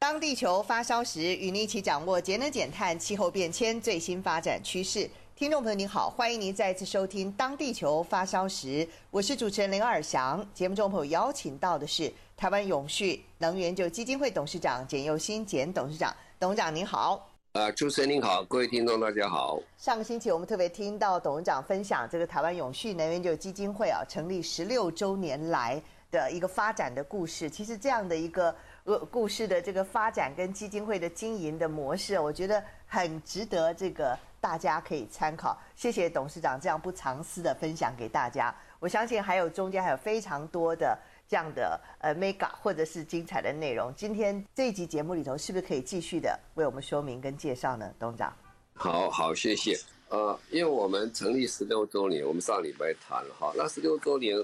当地球发烧时，与您一起掌握节能减碳、气候变迁最新发展趋势。听众朋友您好，欢迎您再次收听《当地球发烧时》，我是主持人林尔翔。节目中朋友邀请到的是台湾永续能源就基金会董事长简佑新简董事长，董事长您好。啊，主持人您好，各位听众大家好。上个星期我们特别听到董事长分享这个台湾永续能源就基金会啊成立十六周年来的一个发展的故事。其实这样的一个呃故事的这个发展跟基金会的经营的模式，我觉得很值得这个大家可以参考。谢谢董事长这样不藏私的分享给大家。我相信还有中间还有非常多的。这样的呃 mega 或者是精彩的内容，今天这一集节目里头是不是可以继续的为我们说明跟介绍呢？董事长，好好谢谢。呃，因为我们成立十六周年，我们上礼拜谈了哈。那十六周年，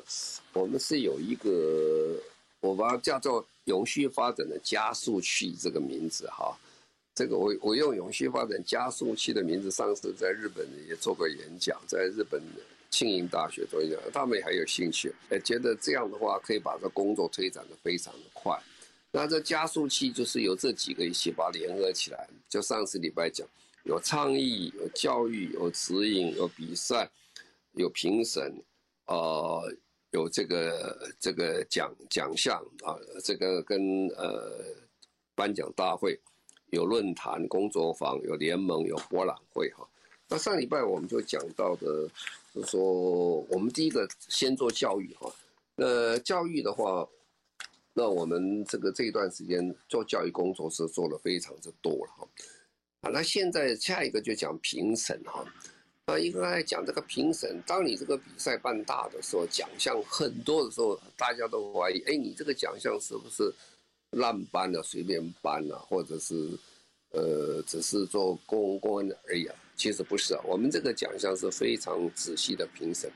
我们是有一个我把它叫做“永续发展的加速器”这个名字哈。这个我我用“永续发展加速器”的名字，上次在日本也做过演讲，在日本。庆应大学做演讲，他们也很有兴趣，哎，觉得这样的话可以把这工作推展得非常的快。那这加速器就是由这几个一起把联合起来。就上次礼拜讲，有倡议、有教育、有指引、有比赛、有评审，呃，有这个这个奖奖项啊，这个跟呃颁奖大会，有论坛、工作坊、有联盟、有博览会哈。那上礼拜我们就讲到的。就说，我们第一个先做教育哈。那教育的话，那我们这个这一段时间做教育工作是做了非常之多了哈。啊，那现在下一个就讲评审哈。那应该讲这个评审，当你这个比赛办大的时候，奖项很多的时候，大家都怀疑，哎，你这个奖项是不是烂颁了、随便颁了，或者是呃，只是做公关而已啊？其实不是啊，我们这个奖项是非常仔细的评审，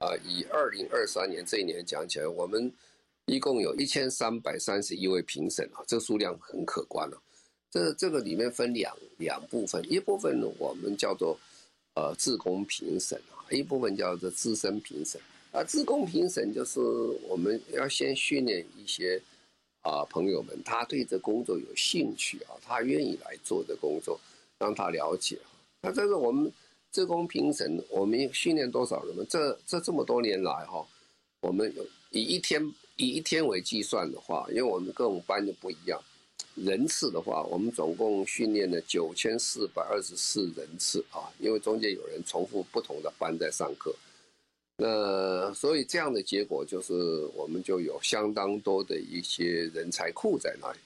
啊，以二零二三年这一年讲起来，我们一共有一千三百三十一位评审啊，这数量很可观了。这这个里面分两两部分，一部分呢我们叫做呃自工评审啊，一部分叫做资深评审啊。自工评审就是我们要先训练一些啊朋友们，他对这工作有兴趣啊，他愿意来做这工作，让他了解。那这个我们自工评审，我们训练多少人呢？这这这么多年来哈，我们有以一天以一天为计算的话，因为我们各种班就不一样，人次的话，我们总共训练了九千四百二十四人次啊，因为中间有人重复不同的班在上课，那所以这样的结果就是我们就有相当多的一些人才库在那里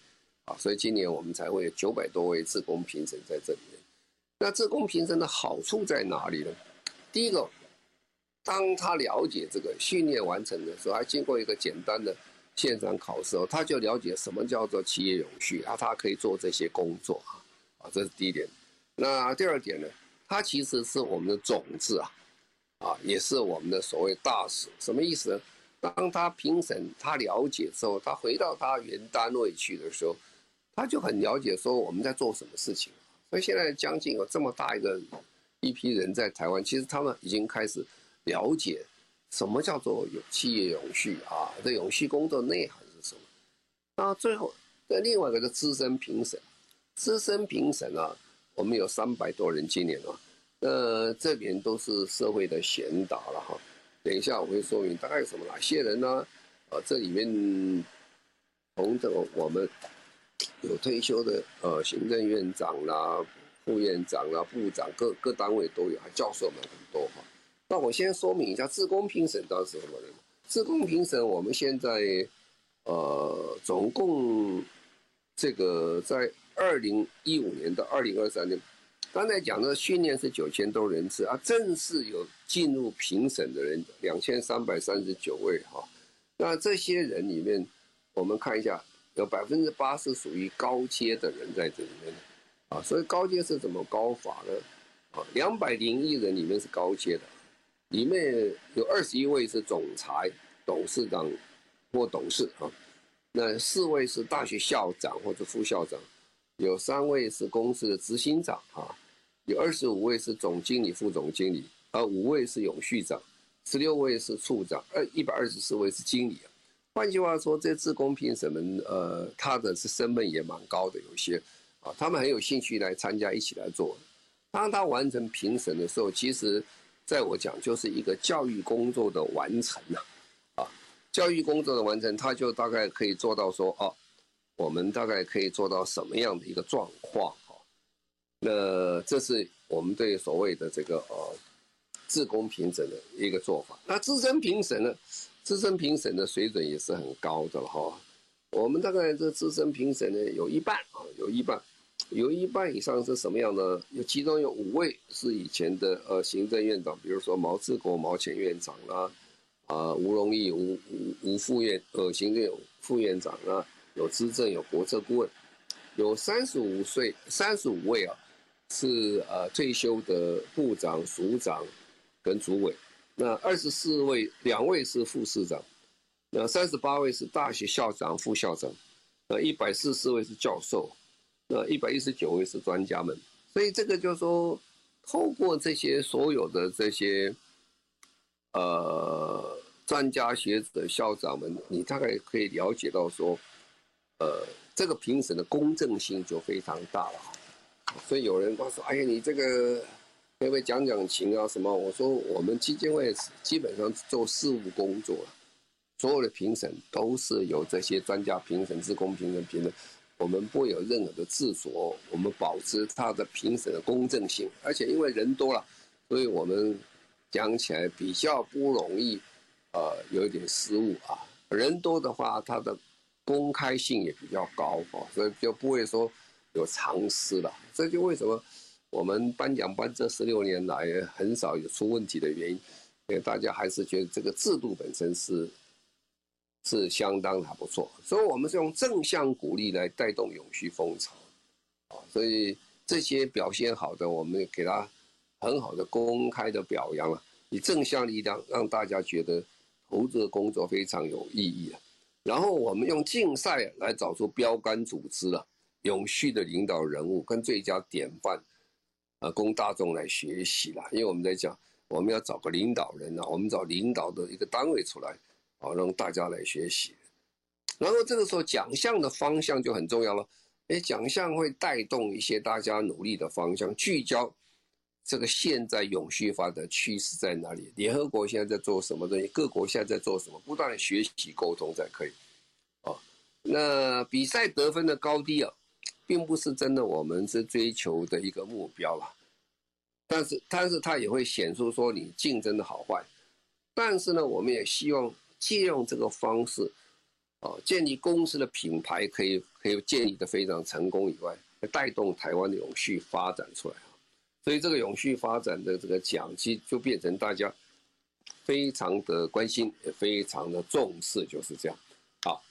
啊，所以今年我们才会有九百多位自工评审在这里面。那自工评审的好处在哪里呢？第一个，当他了解这个训练完成的时候，还经过一个简单的线上考试哦，他就了解什么叫做企业永续啊，他可以做这些工作啊，啊，这是第一点。那第二点呢，他其实是我们的种子啊，啊，也是我们的所谓大使。什么意思呢？当他评审他了解之后，他回到他原单位去的时候，他就很了解说我们在做什么事情。所以现在将近有这么大一个一批人在台湾，其实他们已经开始了解什么叫做有企业永续啊，这永续工作内涵是什么。那最后，在另外一个是资深评审，资深评审啊，我们有三百多人今年啊，那这边都是社会的贤达了哈。等一下我会说明大概有什么哪些人呢？啊，这里面从这个我们。有退休的呃行政院长啦、副院长啦、部长，各各单位都有，还教授们很多哈。那我先说明一下，自贡评审到底是什么人？自贡评审我们现在呃总共这个在二零一五年到二零二三年，刚才讲的训练是九千多人次啊，正式有进入评审的人两千三百三十九位哈。那这些人里面，我们看一下。有百分之八是属于高阶的人在这里面的啊，所以高阶是怎么高法呢？啊，两百零一人里面是高阶的，里面有二十一位是总裁、董事长或董事啊，那四位是大学校长或者副校长，有三位是公司的执行长啊，有二十五位是总经理、副总经理，啊，五位是永续长，十六位是处长，二一百二十四位是经理啊。换句话说，这志工评审们，呃，他的是身份也蛮高的，有些啊，他们很有兴趣来参加，一起来做。当他完成评审的时候，其实，在我讲就是一个教育工作的完成呐，啊，教育工作的完成，他就大概可以做到说，哦，我们大概可以做到什么样的一个状况啊？那这是我们对所谓的这个呃，自工评审的一个做法。那资深评审呢，资深评审的水准也是很高的了哈。我们大概这资深评审呢，有一半啊，有一半。有一半以上是什么样呢？有其中有五位是以前的呃行政院长，比如说毛治国毛前院长啦，啊吴荣义吴吴吴副院呃行政副院长啊，有资政有国策顾问，有三十五岁三十五位啊是呃退休的部长署长跟主委，那二十四位两位是副市长，那三十八位是大学校长副校长，呃一百四十四位是教授。那一百一十九位是专家们，所以这个就是说，透过这些所有的这些，呃，专家学者、校长们，你大概可以了解到说，呃，这个评审的公正性就非常大了。所以有人他说：“哎呀，你这个可不可以讲讲情啊？什么？”我说：“我们基金会基本上做事务工作，所有的评审都是由这些专家评审、志工评审评的。”我们不有任何的自作，我们保持它的评审的公正性，而且因为人多了，所以我们讲起来比较不容易，呃，有一点失误啊。人多的话，它的公开性也比较高哦，所以就不会说有常识了。这就为什么我们颁奖班这十六年来很少有出问题的原因，因为大家还是觉得这个制度本身是。是相当还不错，所以我们是用正向鼓励来带动永续风潮，啊，所以这些表现好的，我们给他很好的公开的表扬了，以正向力量让大家觉得投资的工作非常有意义啊，然后我们用竞赛来找出标杆组织了，永续的领导人物跟最佳典范，啊，供大众来学习了，因为我们在讲我们要找个领导人啊，我们找领导的一个单位出来。好，让大家来学习。然后这个时候奖项的方向就很重要了。哎，奖项会带动一些大家努力的方向，聚焦这个现在永续发展趋势在哪里？联合国现在在做什么东西？各国现在在做什么？不断的学习沟通才可以。啊，那比赛得分的高低啊，并不是真的我们是追求的一个目标了。但是，但是它也会显出说你竞争的好坏。但是呢，我们也希望。借用这个方式，啊，建立公司的品牌可以可以建立的非常成功以外，带动台湾的永续发展出来，所以这个永续发展的这个奖金就变成大家非常的关心，也非常的重视，就是这样。好，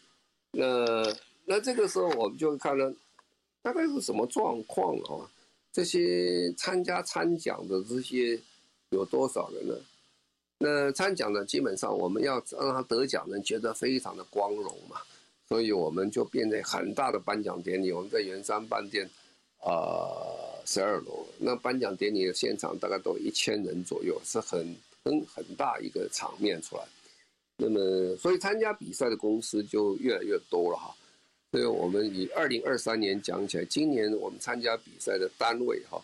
那那这个时候我们就看了大概是什么状况啊？这些参加参奖的这些有多少人呢？那参奖呢，基本上我们要让他得奖呢，觉得非常的光荣嘛，所以我们就变成很大的颁奖典礼。我们在圆山饭店，呃，十二楼。那颁奖典礼的现场大概都一千人左右，是很很很大一个场面出来。那么，所以参加比赛的公司就越来越多了哈。所以我们以二零二三年讲起来，今年我们参加比赛的单位哈。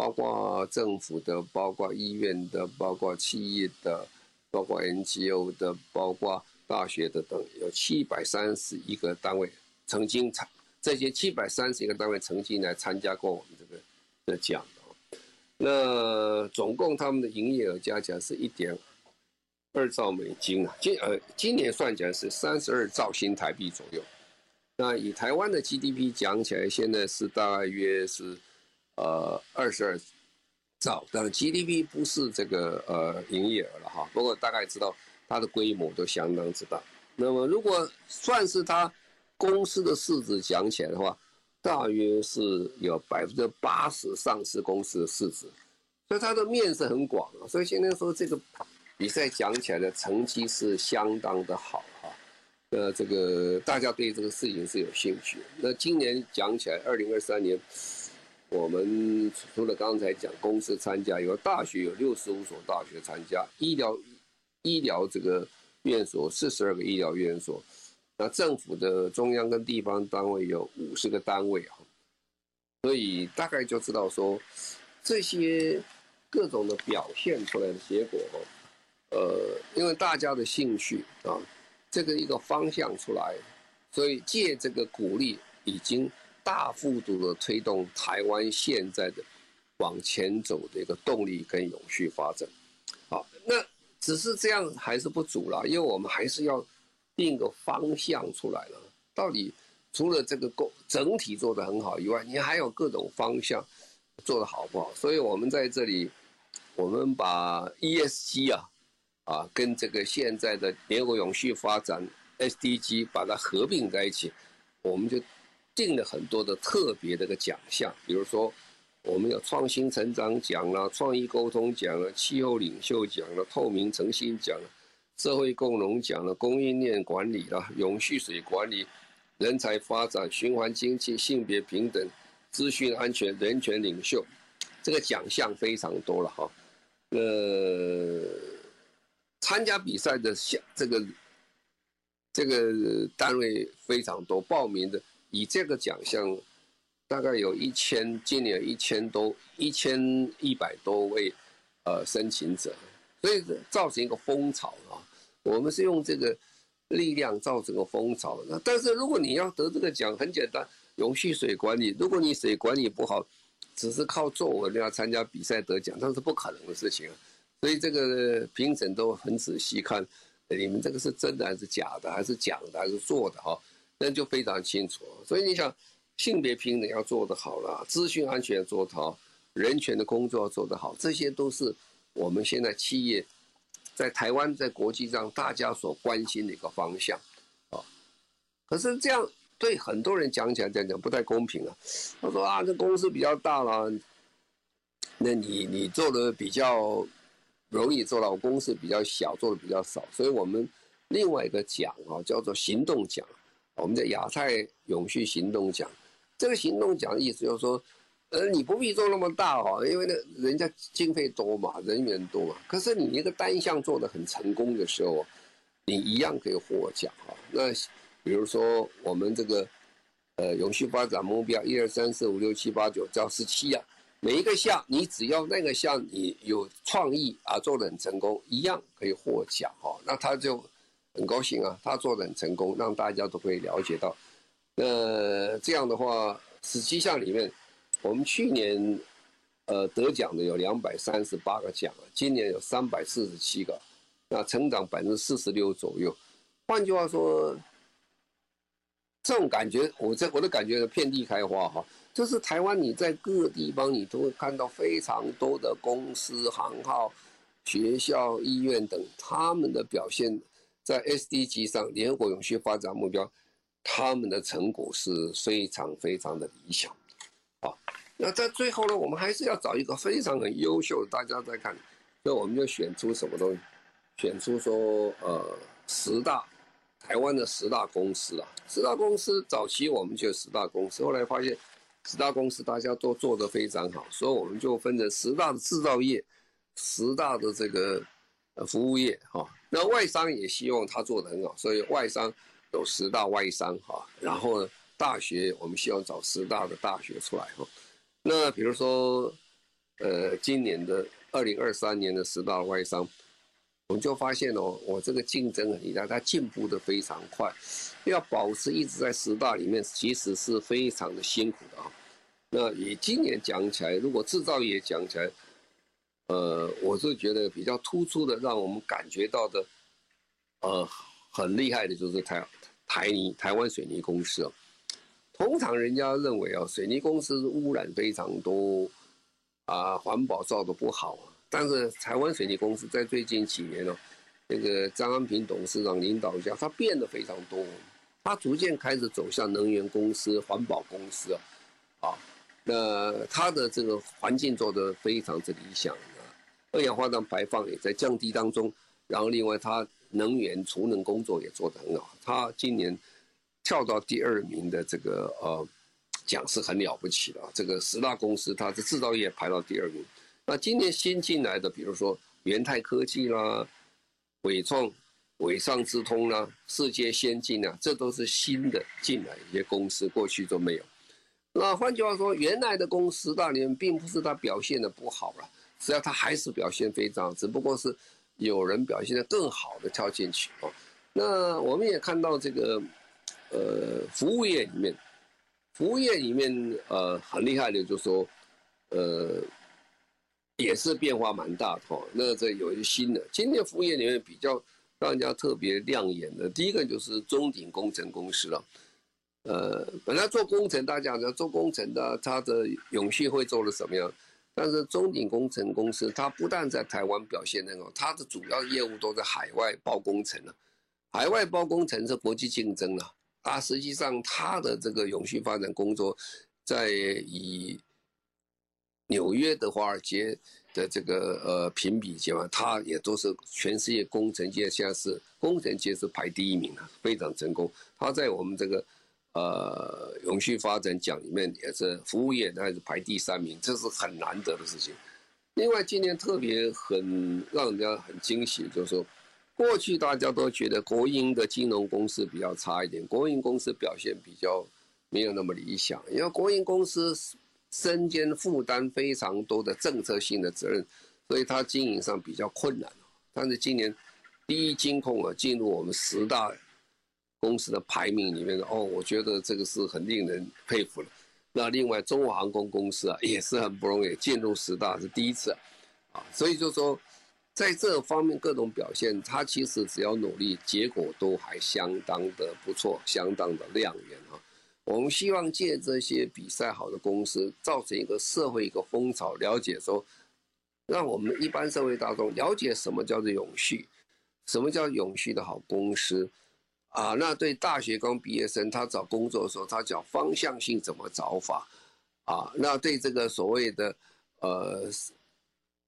包括政府的，包括医院的，包括企业的，包括 NGO 的，包括大学的等，有七百三十一个单位曾经参，这些七百三十一个单位曾经来参加过我们这个的奖。那总共他们的营业额加起来是一点二兆美金啊，今呃今年算起来是三十二兆新台币左右。那以台湾的 GDP 讲起来，现在是大约是。呃，二十二兆，但 GDP 不是这个呃营业额了哈。不过大概知道它的规模都相当之大。那么如果算是它公司的市值讲起来的话，大约是有百分之八十上市公司的市值，所以它的面是很广啊。所以现在说这个比赛讲起来的成绩是相当的好哈。那这个大家对这个事情是有兴趣。那今年讲起来，二零二三年，我们除了刚才讲公司参加，有大学有六十五所大学参加，医疗医疗这个院所四十二个医疗院所。那政府的中央跟地方单位有五十个单位啊，所以大概就知道说，这些各种的表现出来的结果，呃，因为大家的兴趣啊，这个一个方向出来，所以借这个鼓励，已经大幅度的推动台湾现在的往前走的一个动力跟永续发展。好，那只是这样还是不足了，因为我们还是要。定个方向出来了，到底除了这个工整体做得很好以外，你还有各种方向做得好不好？所以我们在这里，我们把 ESG 啊啊跟这个现在的联合永续发展 SDG 把它合并在一起，我们就定了很多的特别的个奖项，比如说我们有创新成长奖啦、创意沟通奖啦、气候领袖奖啦、透明诚信奖啦。社会共荣奖了，供应链管理了，永续水管理，人才发展，循环经济，性别平等，资讯安全，人权领袖，这个奖项非常多了哈。呃，参加比赛的项这个这个单位非常多，报名的以这个奖项大概有一千，今年有一千多，一千一百多位呃申请者，所以造成一个风潮啊。我们是用这个力量造成个风潮，那但是如果你要得这个奖，很简单，永续水管理。如果你水管理不好，只是靠作文要参加比赛得奖，那是不可能的事情啊。所以这个评审都很仔细看，你们这个是真的还是假的，还是讲的还是做的哈，那就非常清楚。所以你想，性别平等要做得好了，资讯安全做得好，人权的工作要做得好，这些都是我们现在企业。在台湾，在国际上，大家所关心的一个方向，啊，可是这样对很多人讲起来讲讲不太公平啊。他说啊，这公司比较大了，那你你做的比较容易做到，公司比较小，做的比较少，所以我们另外一个奖啊，叫做行动奖，我们在亚太永续行动奖。这个行动奖的意思就是说。呃，你不必做那么大哦，因为那，人家经费多嘛，人员多嘛。可是你一个单项做得很成功的时候，你一样可以获奖啊。那比如说我们这个呃永续发展目标一二三四五六七八九叫十七项，每一个项你只要那个项你有创意啊，做得很成功，一样可以获奖哈。那他就很高兴啊，他做的很成功，让大家都可以了解到。那这样的话，十七项里面。我们去年，呃，得奖的有两百三十八个奖，今年有三百四十七个，那成长百分之四十六左右。换句话说，这种感觉，我这我的感觉是遍地开花哈。就是台湾，你在各个地方，你都会看到非常多的公司、行号、学校、医院等，他们的表现在 SDG 上，联合国永续发展目标，他们的成果是非常非常的理想。啊，那在最后呢，我们还是要找一个非常很优秀的，大家在看，所以我们就选出什么东西？选出说，呃，十大台湾的十大公司啊，十大公司早期我们就十大公司，后来发现十大公司大家都做得非常好，所以我们就分成十大的制造业，十大的这个服务业哈。那外商也希望他做得很好，所以外商有十大外商哈，然后呢。大学，我们希望找十大的大学出来哈。那比如说，呃，今年的二零二三年的十大外商，我们就发现哦，我这个竞争很厉害，它进步的非常快，要保持一直在十大里面，其实是非常的辛苦的啊。那以今年讲起来，如果制造业讲起来，呃，我是觉得比较突出的，让我们感觉到的，呃，很厉害的就是台台泥台湾水泥公司哦。通常人家认为啊，水泥公司污染非常多，啊，环保做的不好。但是台湾水泥公司在最近几年呢，那个张安平董事长领导下，他变得非常多。它逐渐开始走向能源公司、环保公司啊，啊，那它的这个环境做得非常之理想，二氧化碳排放也在降低当中，然后另外它能源储能工作也做得很好，它今年跳到第二名的这个呃奖是很了不起的，这个十大公司它的制造业排到第二名，那今年新进来的，比如说元泰科技啦、伟创。伟上智通啦，世界先进啊，这都是新的进来一些公司，过去都没有。那换句话说，原来的公司大联并不是它表现的不好了，实际上它还是表现非常，只不过是有人表现的更好的跳进去啊。那我们也看到这个，呃，服务业里面，服务业里面呃很厉害的，就是说，呃，也是变化蛮大的哈。那这有一些新的，今年服务业里面比较。让人家特别亮眼的，第一个就是中鼎工程公司了。呃，本来做工程，大家讲做工程的，它的永续会做的怎么样？但是中鼎工程公司，它不但在台湾表现很好，它的主要业务都在海外包工程了。海外包工程是国际竞争了，啊，实际上它的这个永续发展工作，在以纽约的华尔街。的这个呃评比界嘛，它也都是全世界工程界现在是工程界是排第一名的，非常成功。它在我们这个呃永续发展奖里面也是服务业，那是排第三名，这是很难得的事情。另外，今年特别很让人家很惊喜，就是说过去大家都觉得国营的金融公司比较差一点，国营公司表现比较没有那么理想，因为国营公司。身兼负担非常多的政策性的责任，所以它经营上比较困难。但是今年第一金控啊进入我们十大公司的排名里面的哦，我觉得这个是很令人佩服的。那另外中华航空公司啊也是很不容易进入十大是第一次啊，所以就说在这方面各种表现，它其实只要努力，结果都还相当的不错，相当的亮眼啊。我们希望借这些比赛好的公司，造成一个社会一个风潮，了解说，让我们一般社会大众了解什么叫做永续，什么叫永续的好公司，啊，那对大学刚毕业生他找工作的时候，他讲方向性怎么找法，啊，那对这个所谓的呃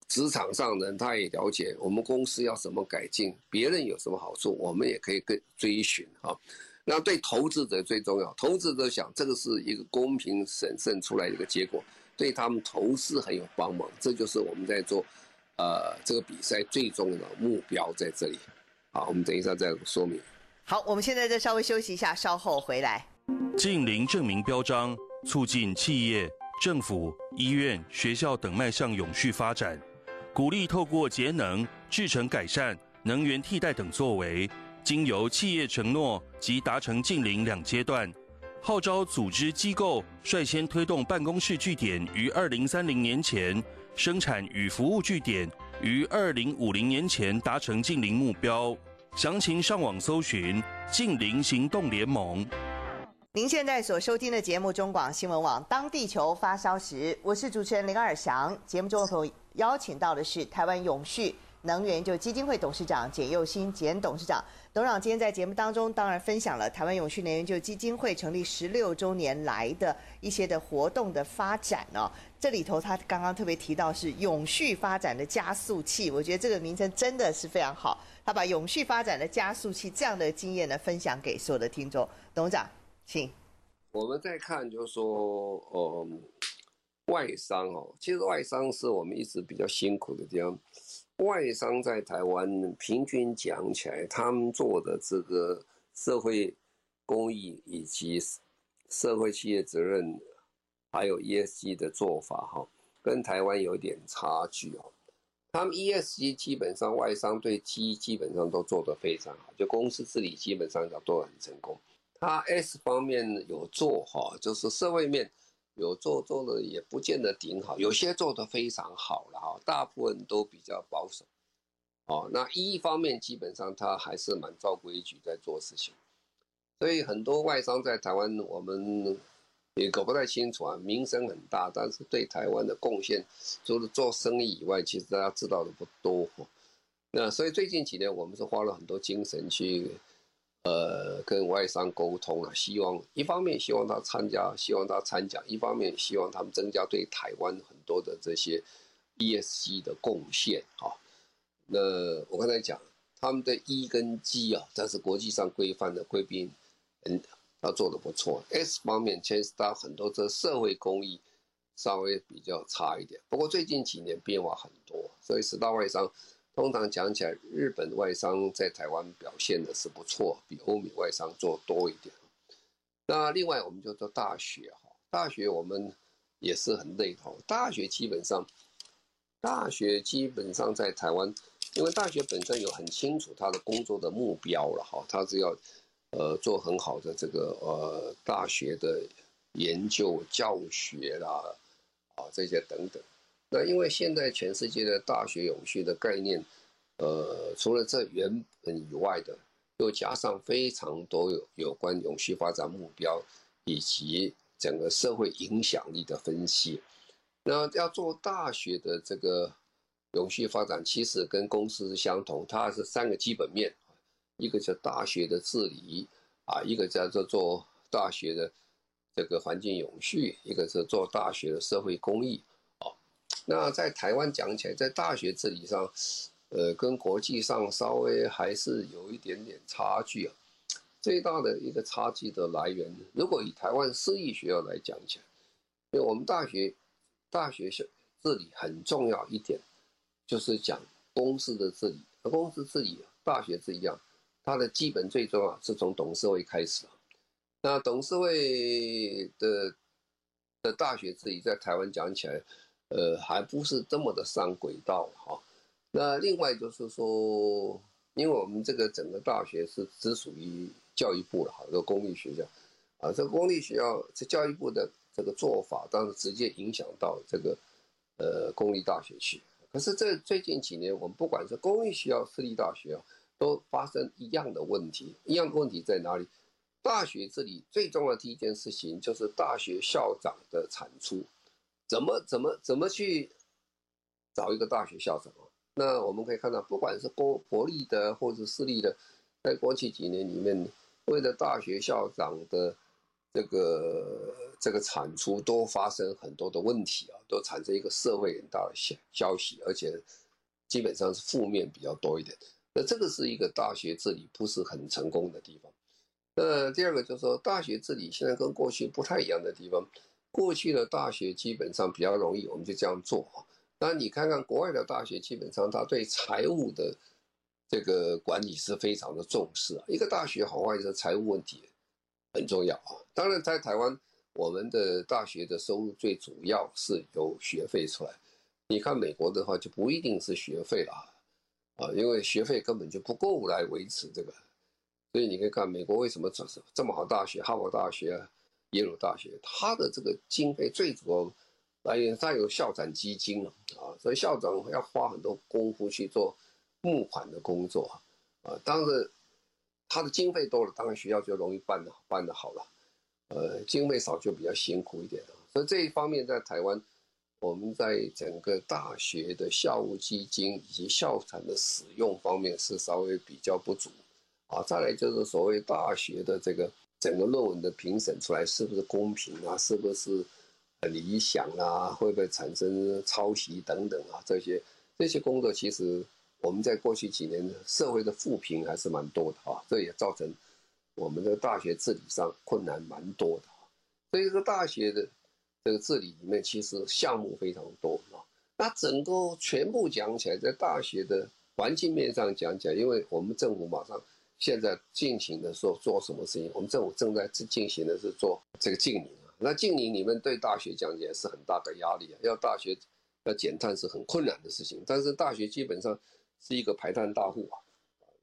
职场上人，他也了解我们公司要什么改进，别人有什么好处，我们也可以跟追寻啊。那对投资者最重要，投资者想这个是一个公平审慎出来的一个结果，对他们投资很有帮忙，这就是我们在做，呃，这个比赛最重要的目标在这里。好，我们等一下再说明。好，我们现在再稍微休息一下，稍后回来。近零证明标章，促进企业、政府、医院、学校等迈向永续发展，鼓励透过节能、制程改善、能源替代等作为。经由企业承诺及达成近零两阶段，号召组织机构率先推动办公室据点于二零三零年前，生产与服务据点于二零五零年前达成近零目标。详情上网搜寻“净零行动联盟”。您现在所收听的节目中广新闻网，当地球发烧时，我是主持人林尔翔。节目中朋友邀请到的是台湾永续能源就基金会董事长简又新简董事长。董事长今天在节目当中，当然分享了台湾永续能源就基金会成立十六周年来的一些的活动的发展哦。这里头他刚刚特别提到是永续发展的加速器，我觉得这个名称真的是非常好。他把永续发展的加速器这样的经验呢，分享给所有的听众。董事长，请。我们再看，就是说，呃，外商哦，其实外商是我们一直比较辛苦的地方。外商在台湾平均讲起来，他们做的这个社会公益以及社会企业责任，还有 ESG 的做法，哈，跟台湾有点差距哦。他们 ESG 基本上外商对基基本上都做得非常好，就公司治理基本上都做得很成功。他 S 方面有做哈，就是社会面。有做做的也不见得顶好，有些做的非常好了哈，大部分都比较保守。哦，那一方面基本上他还是蛮照规矩在做事情，所以很多外商在台湾我们也搞不太清楚啊，名声很大，但是对台湾的贡献除了做生意以外，其实大家知道的不多。那所以最近几年我们是花了很多精神去呃，跟外商沟通啊，希望一方面希望他参加，希望他参奖；一方面希望他们增加对台湾很多的这些 ESG 的贡献啊。那我刚才讲，他们的 E 跟 G 啊，这是国际上规范的贵宾，嗯，他做的不错。S 方面牵涉到很多这社会公益，稍微比较差一点。不过最近几年变化很多，所以十大外商。通常讲起来，日本外商在台湾表现的是不错，比欧美外商做多一点。那另外，我们就做大学哈，大学我们也是很累哈。大学基本上，大学基本上在台湾，因为大学本身有很清楚他的工作的目标了哈，他是要呃做很好的这个呃大学的研究教学啦啊这些等等。那因为现在全世界的大学永续的概念，呃，除了这原本以外的，又加上非常多有有关永续发展目标以及整个社会影响力的分析。那要做大学的这个永续发展，其实跟公司是相同，它是三个基本面，一个叫大学的治理啊，一个叫做做大学的这个环境永续，一个是做大学的社会公益。那在台湾讲起来，在大学治理上，呃，跟国际上稍微还是有一点点差距啊。最大的一个差距的来源，如果以台湾私立学校来讲起来，因为我们大学大学校治理很重要一点，就是讲公司的治理。公司治理，大学是一样，它的基本最重要是从董事会开始。那董事会的的大学治理，在台湾讲起来。呃，还不是这么的上轨道哈。那另外就是说，因为我们这个整个大学是只属于教育部的哈，这个公立学校，啊，这公立学校这教育部的这个做法，当然直接影响到这个呃公立大学去。可是这最近几年，我们不管是公立学校、私立大学啊，都发生一样的问题。一样的问题在哪里？大学这里最重要的第一件事情就是大学校长的产出。怎么怎么怎么去找一个大学校长啊？那我们可以看到，不管是公国立的或者私立的，在过去几年里面，为了大学校长的这个这个产出，都发生很多的问题啊，都产生一个社会很大的消消息，而且基本上是负面比较多一点。那这个是一个大学治理不是很成功的地方。那第二个就是说，大学治理现在跟过去不太一样的地方。过去的大学基本上比较容易，我们就这样做。那你看看国外的大学，基本上他对财务的这个管理是非常的重视啊。一个大学好坏是财务问题很重要啊。当然，在台湾，我们的大学的收入最主要是由学费出来。你看美国的话，就不一定是学费了啊，因为学费根本就不够来维持这个。所以你可以看美国为什么这这么好大学，哈佛大学啊。耶鲁大学，它的这个经费最主要来源，它有校长基金啊，所以校长要花很多功夫去做募款的工作啊。当然，他的经费多了，当然学校就容易办的办得好了。呃，经费少就比较辛苦一点。所以这一方面，在台湾，我们在整个大学的校务基金以及校产的使用方面是稍微比较不足啊。再来就是所谓大学的这个。整个论文的评审出来是不是公平啊？是不是很理想啊？会不会产生抄袭等等啊？这些这些工作其实我们在过去几年社会的负评还是蛮多的啊，这也造成我们的大学治理上困难蛮多的。所以这个大学的这个治理里面其实项目非常多啊。那整个全部讲起来，在大学的环境面上讲起来，因为我们政府马上。现在进行的时候做什么事情？我们政府正在进行的是做这个禁令啊。那禁令你们对大学讲起来是很大的压力啊，要大学要减碳是很困难的事情。但是大学基本上是一个排碳大户啊。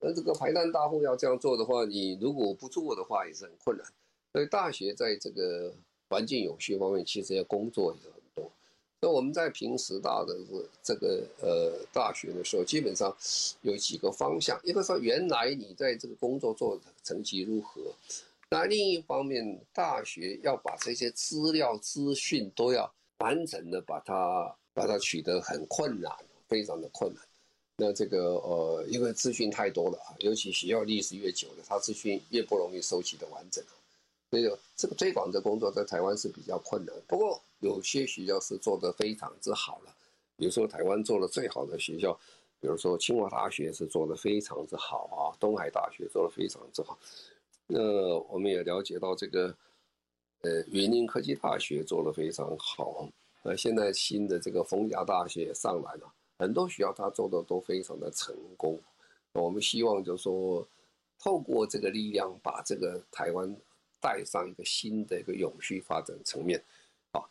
那这个排碳大户要这样做的话，你如果不做的话也是很困难。所以大学在这个环境永续方面，其实要工作也很多。那我们在平时大的这个呃大学的时候，基本上有几个方向，一个说原来你在这个工作做的成绩如何，那另一方面大学要把这些资料资讯都要完整的把它把它取得很困难，非常的困难。那这个呃，因为资讯太多了啊，尤其学校历史越久了，它资讯越不容易收集的完整，所以这个推广的工作在台湾是比较困难。不过有些学校是做得非常之好了，比如说台湾做的最好的学校，比如说清华大学是做得非常之好啊，东海大学做得非常之好。那我们也了解到这个，呃，云林科技大学做得非常好，呃，现在新的这个逢甲大学也上来了。很多学校他做的都非常的成功，我们希望就是说，透过这个力量，把这个台湾带上一个新的一个永续发展层面，啊，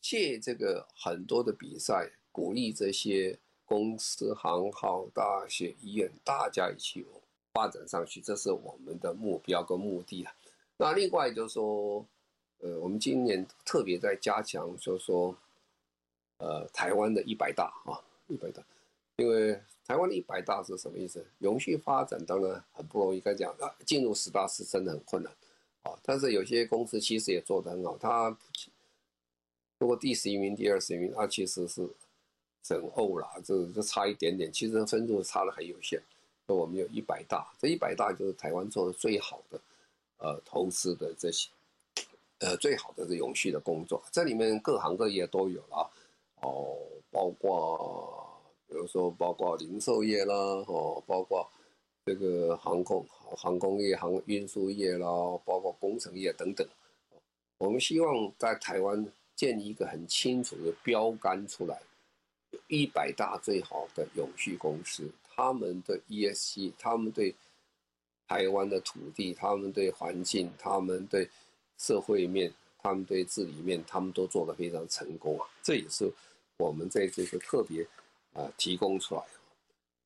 借这个很多的比赛，鼓励这些公司、行号、大学、医院，大家一起发展上去，这是我们的目标跟目的啊。那另外就是说，呃，我们今年特别在加强，就是说，呃，台湾的一百大啊。一百大，因为台湾的一百大是什么意思？永续发展当然很不容易，该讲啊，进入十大是真的很困难，但是有些公司其实也做得很好，它如果第十一名、第二十一名，它其实是整欧了，就就差一点点，其实分数差的很有限。那我们有一百大，这一百大就是台湾做的最好的，呃，投资的这些，呃，最好的这永续的工作，这里面各行各业都有了，哦。包括，比如说，包括零售业啦，哦，包括这个航空、航空业、航运输业啦，包括工程业等等。我们希望在台湾建立一个很清楚的标杆出来，一百大最好的永续公司，他们的 ESG，他们对台湾的土地，他们对环境，他们对社会面，他们对治理面，他们都做得非常成功啊，这也是。我们在这个特别啊提供出来的。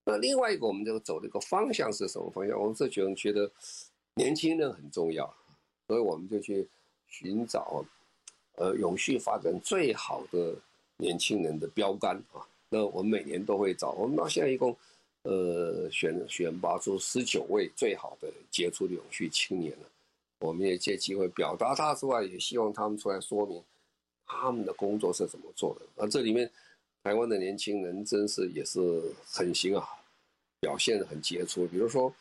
那另外一个，我们就走的一个方向是什么方向？我们是觉得觉得年轻人很重要，所以我们就去寻找呃永续发展最好的年轻人的标杆啊。那我们每年都会找，我们到现在一共呃选选拔出十九位最好的杰出的永续青年了。我们也借机会表达他之外，也希望他们出来说明。他们的工作是怎么做的？而，这里面台湾的年轻人真是也是很行啊，表现得很杰出。比如说，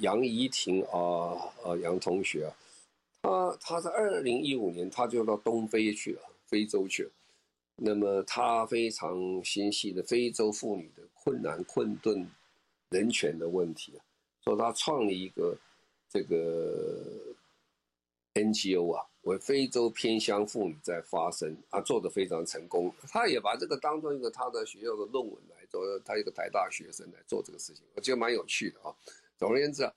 杨怡婷啊啊杨同学啊，他他在二零一五年他就到东非去了，非洲去了。那么他非常心系的非洲妇女的困难困顿、人权的问题啊，说他创立一个这个 NGO 啊。为非洲偏乡妇女在发声，啊，做得非常成功。他也把这个当做一个他的学校的论文来做，他一个台大学生来做这个事情，我觉得蛮有趣的啊。总而言之啊，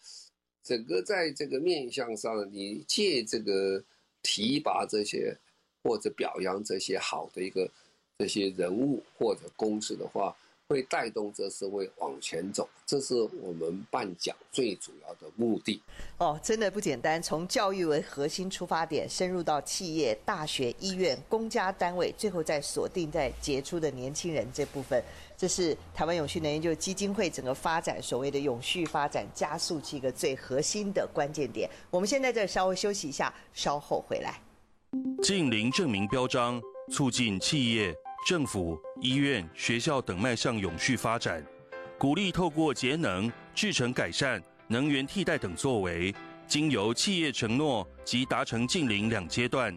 整个在这个面向上，你借这个提拔这些或者表扬这些好的一个这些人物或者公司的话。会带动这社会往前走，这是我们办奖最主要的目的。哦，真的不简单。从教育为核心出发点，深入到企业、大学、医院、公家单位，最后再锁定在杰出的年轻人这部分，这是台湾永续能源就基金会整个发展所谓的永续发展加速器一个最核心的关键点。我们现在这稍微休息一下，稍后回来。近零证明标章，促进企业。政府、医院、学校等迈向永续发展，鼓励透过节能、制程改善、能源替代等作为，经由企业承诺及达成近零两阶段，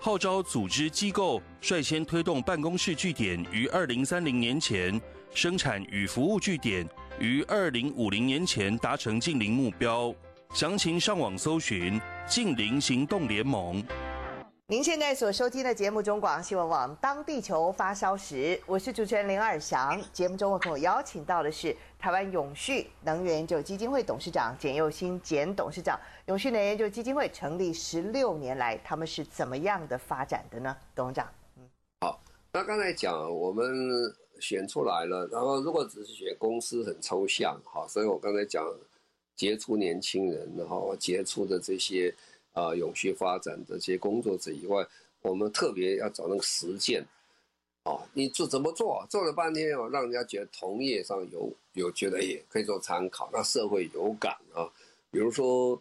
号召组织机构率先推动办公室据点于二零三零年前，生产与服务据点于二零五零年前达成近零目标。详情上网搜寻“近零行动联盟”。您现在所收听的节目中广新闻网，当地球发烧时，我是主持人林尔祥。节目中我跟我邀请到的是台湾永续能源研究基金会董事长简佑新简董事长。永续能源研究基金会成立十六年来，他们是怎么样的发展的呢？董事长，嗯，好，那刚才讲我们选出来了，然后如果只是选公司很抽象，好，所以我刚才讲杰出年轻人，然后杰出的这些。啊，永续发展这些工作者以外，我们特别要找那个实践，啊，你做怎么做？做了半天哦，让人家觉得同业上有有觉得也可以做参考，那社会有感啊。比如说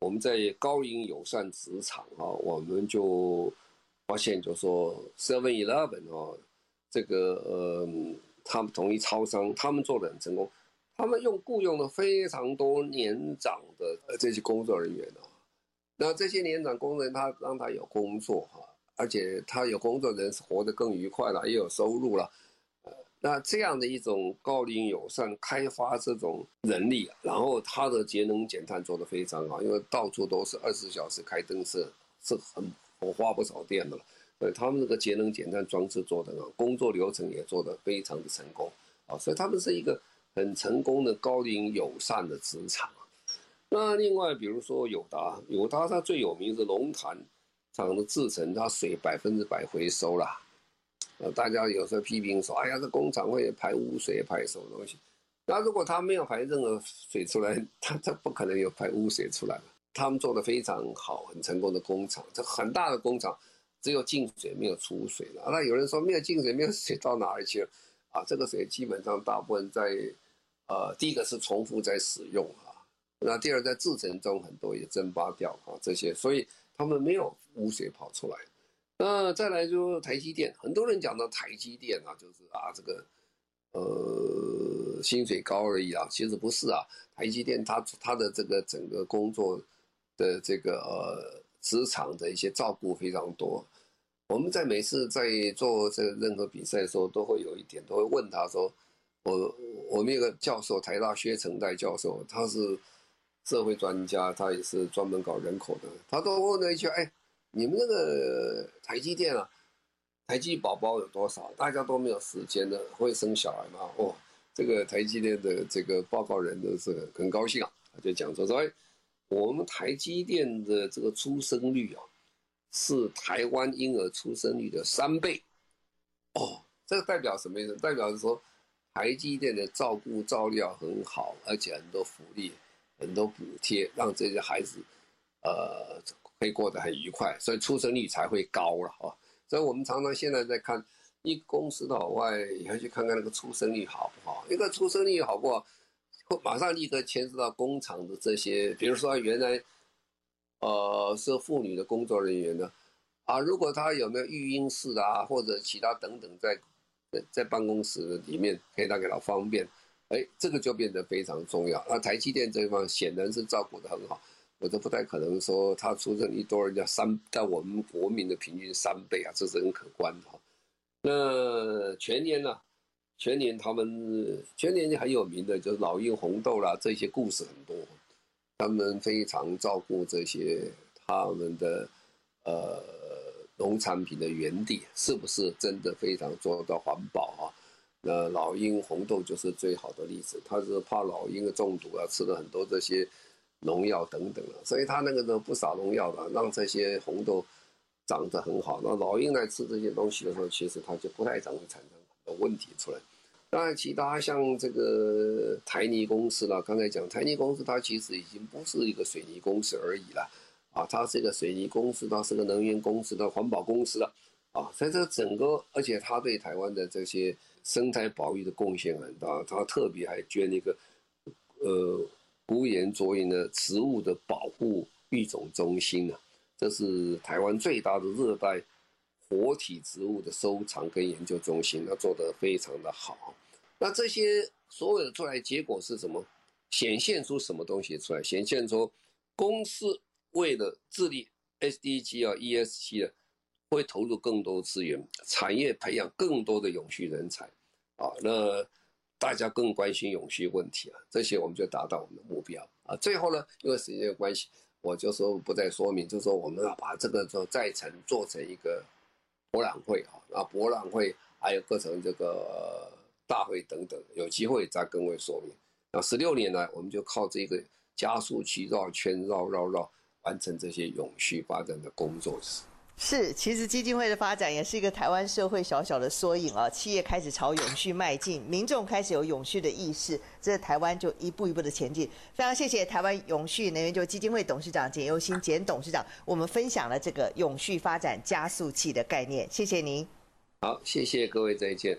我们在高龄友善职场啊，我们就发现就说 Seven Eleven 哦，这个呃他们同一超商，他们做的很成功。他们用雇佣了非常多年长的呃这些工作人员啊，那这些年长工人他让他有工作哈，而且他有工作人是活得更愉快了，也有收入了。那这样的一种高龄友善开发这种人力，然后他的节能减碳做得非常好，因为到处都是二十小时开灯是是很我花不少电的了。所以他们这个节能减碳装置做得很好，工作流程也做得非常的成功啊，所以他们是一个很成功的高龄友善的职场。那另外比如说友达，友达它最有名是龙潭厂的制程，它水百分之百回收啦。呃，大家有时候批评说，哎呀，这工厂会排污水，排什么东西？那如果他没有排任何水出来，他他不可能有排污水出来。他们做的非常好，很成功的工厂，这很大的工厂，只有进水没有出水了。那有人说没有进水，没有水到哪里去了？啊，这个水基本上大部分在，呃，第一个是重复在使用啊，那第二在制程中很多也蒸发掉啊，这些，所以他们没有污水跑出来。那再来就台积电，很多人讲到台积电啊，就是啊这个，呃，薪水高而已啊，其实不是啊。台积电它它的这个整个工作的这个呃职场的一些照顾非常多。我们在每次在做这任何比赛的时候，都会有一点，都会问他说，我我们有个教授，台大薛成代教授，他是社会专家，他也是专门搞人口的，他都问了一句，哎。你们那个台积电啊，台积宝宝有多少？大家都没有时间的，会生小孩吗？哦，这个台积电的这个报告人都是很高兴啊，他就讲说说，哎，我们台积电的这个出生率啊，是台湾婴儿出生率的三倍。哦，这个代表什么意思？代表是说，台积电的照顾照料很好，而且很多福利、很多补贴，让这些孩子，呃。可以过得很愉快，所以出生率才会高了啊！所以我们常常现在在看一公司的好坏，也要去看看那个出生率好不好。一个出生率好不好，马上立刻牵涉到工厂的这些，比如说原来呃是妇女的工作人员呢，啊，如果他有没有育婴室啊，或者其他等等在在办公室里面可以让给他方便，哎，这个就变得非常重要。那台积电这一方显然是照顾得很好。我都不太可能说他出生率多人家三，在我们国民的平均三倍啊，这是很可观的哈。那全年呢、全年他们全年很有名的，就是老鹰红豆啦，这些故事很多。他们非常照顾这些他们的呃农产品的园地，是不是真的非常做到环保啊？那老鹰红豆就是最好的例子，他是怕老鹰的中毒啊，吃了很多这些。农药等等啊，所以他那个都不撒农药的，让这些红豆长得很好。那老鹰来吃这些东西的时候，其实它就不太容易产生很多问题出来。当然，其他像这个台泥公司了，刚才讲台泥公司，它其实已经不是一个水泥公司而已了啊，它是一个水泥公司，它是个能源公司的环保公司了啊。所以这整个，而且他对台湾的这些生态保育的贡献很大，他特别还捐了一个呃。无盐卓云的植物的保护育种中心呢，这是台湾最大的热带活体植物的收藏跟研究中心，那做得非常的好。那这些所有的出来结果是什么？显现出什么东西出来？显现出公司为了致力 SDG 啊 ESG 啊，会投入更多资源，产业培养更多的永续人才啊，那。大家更关心永续问题啊，这些我们就达到我们的目标啊。最后呢，因为时间的关系，我就说不再说明，就说我们要把这个做再成做成一个博览会啊，啊博览会还有各种这个大会等等，有机会再跟各位说明。那十六年来，我们就靠这个加速器绕圈绕绕绕，完成这些永续发展的工作。是，其实基金会的发展也是一个台湾社会小小的缩影啊。企业开始朝永续迈进，民众开始有永续的意识，这台湾就一步一步的前进。非常谢谢台湾永续能源就基金会董事长简又新简董事长，我们分享了这个永续发展加速器的概念。谢谢您。好，谢谢各位，再见。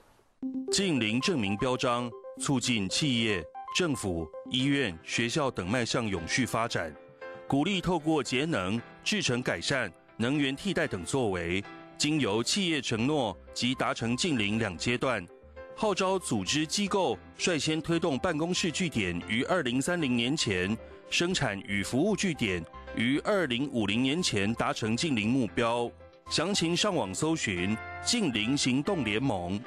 近零证明标章，促进企业、政府、医院、学校等迈向永续发展，鼓励透过节能、制成改善。能源替代等作为，经由企业承诺及达成近邻两阶段，号召组织机构率先推动办公室据点于二零三零年前生产与服务据点于二零五零年前达成近邻目标。详情上网搜寻“近邻行动联盟”。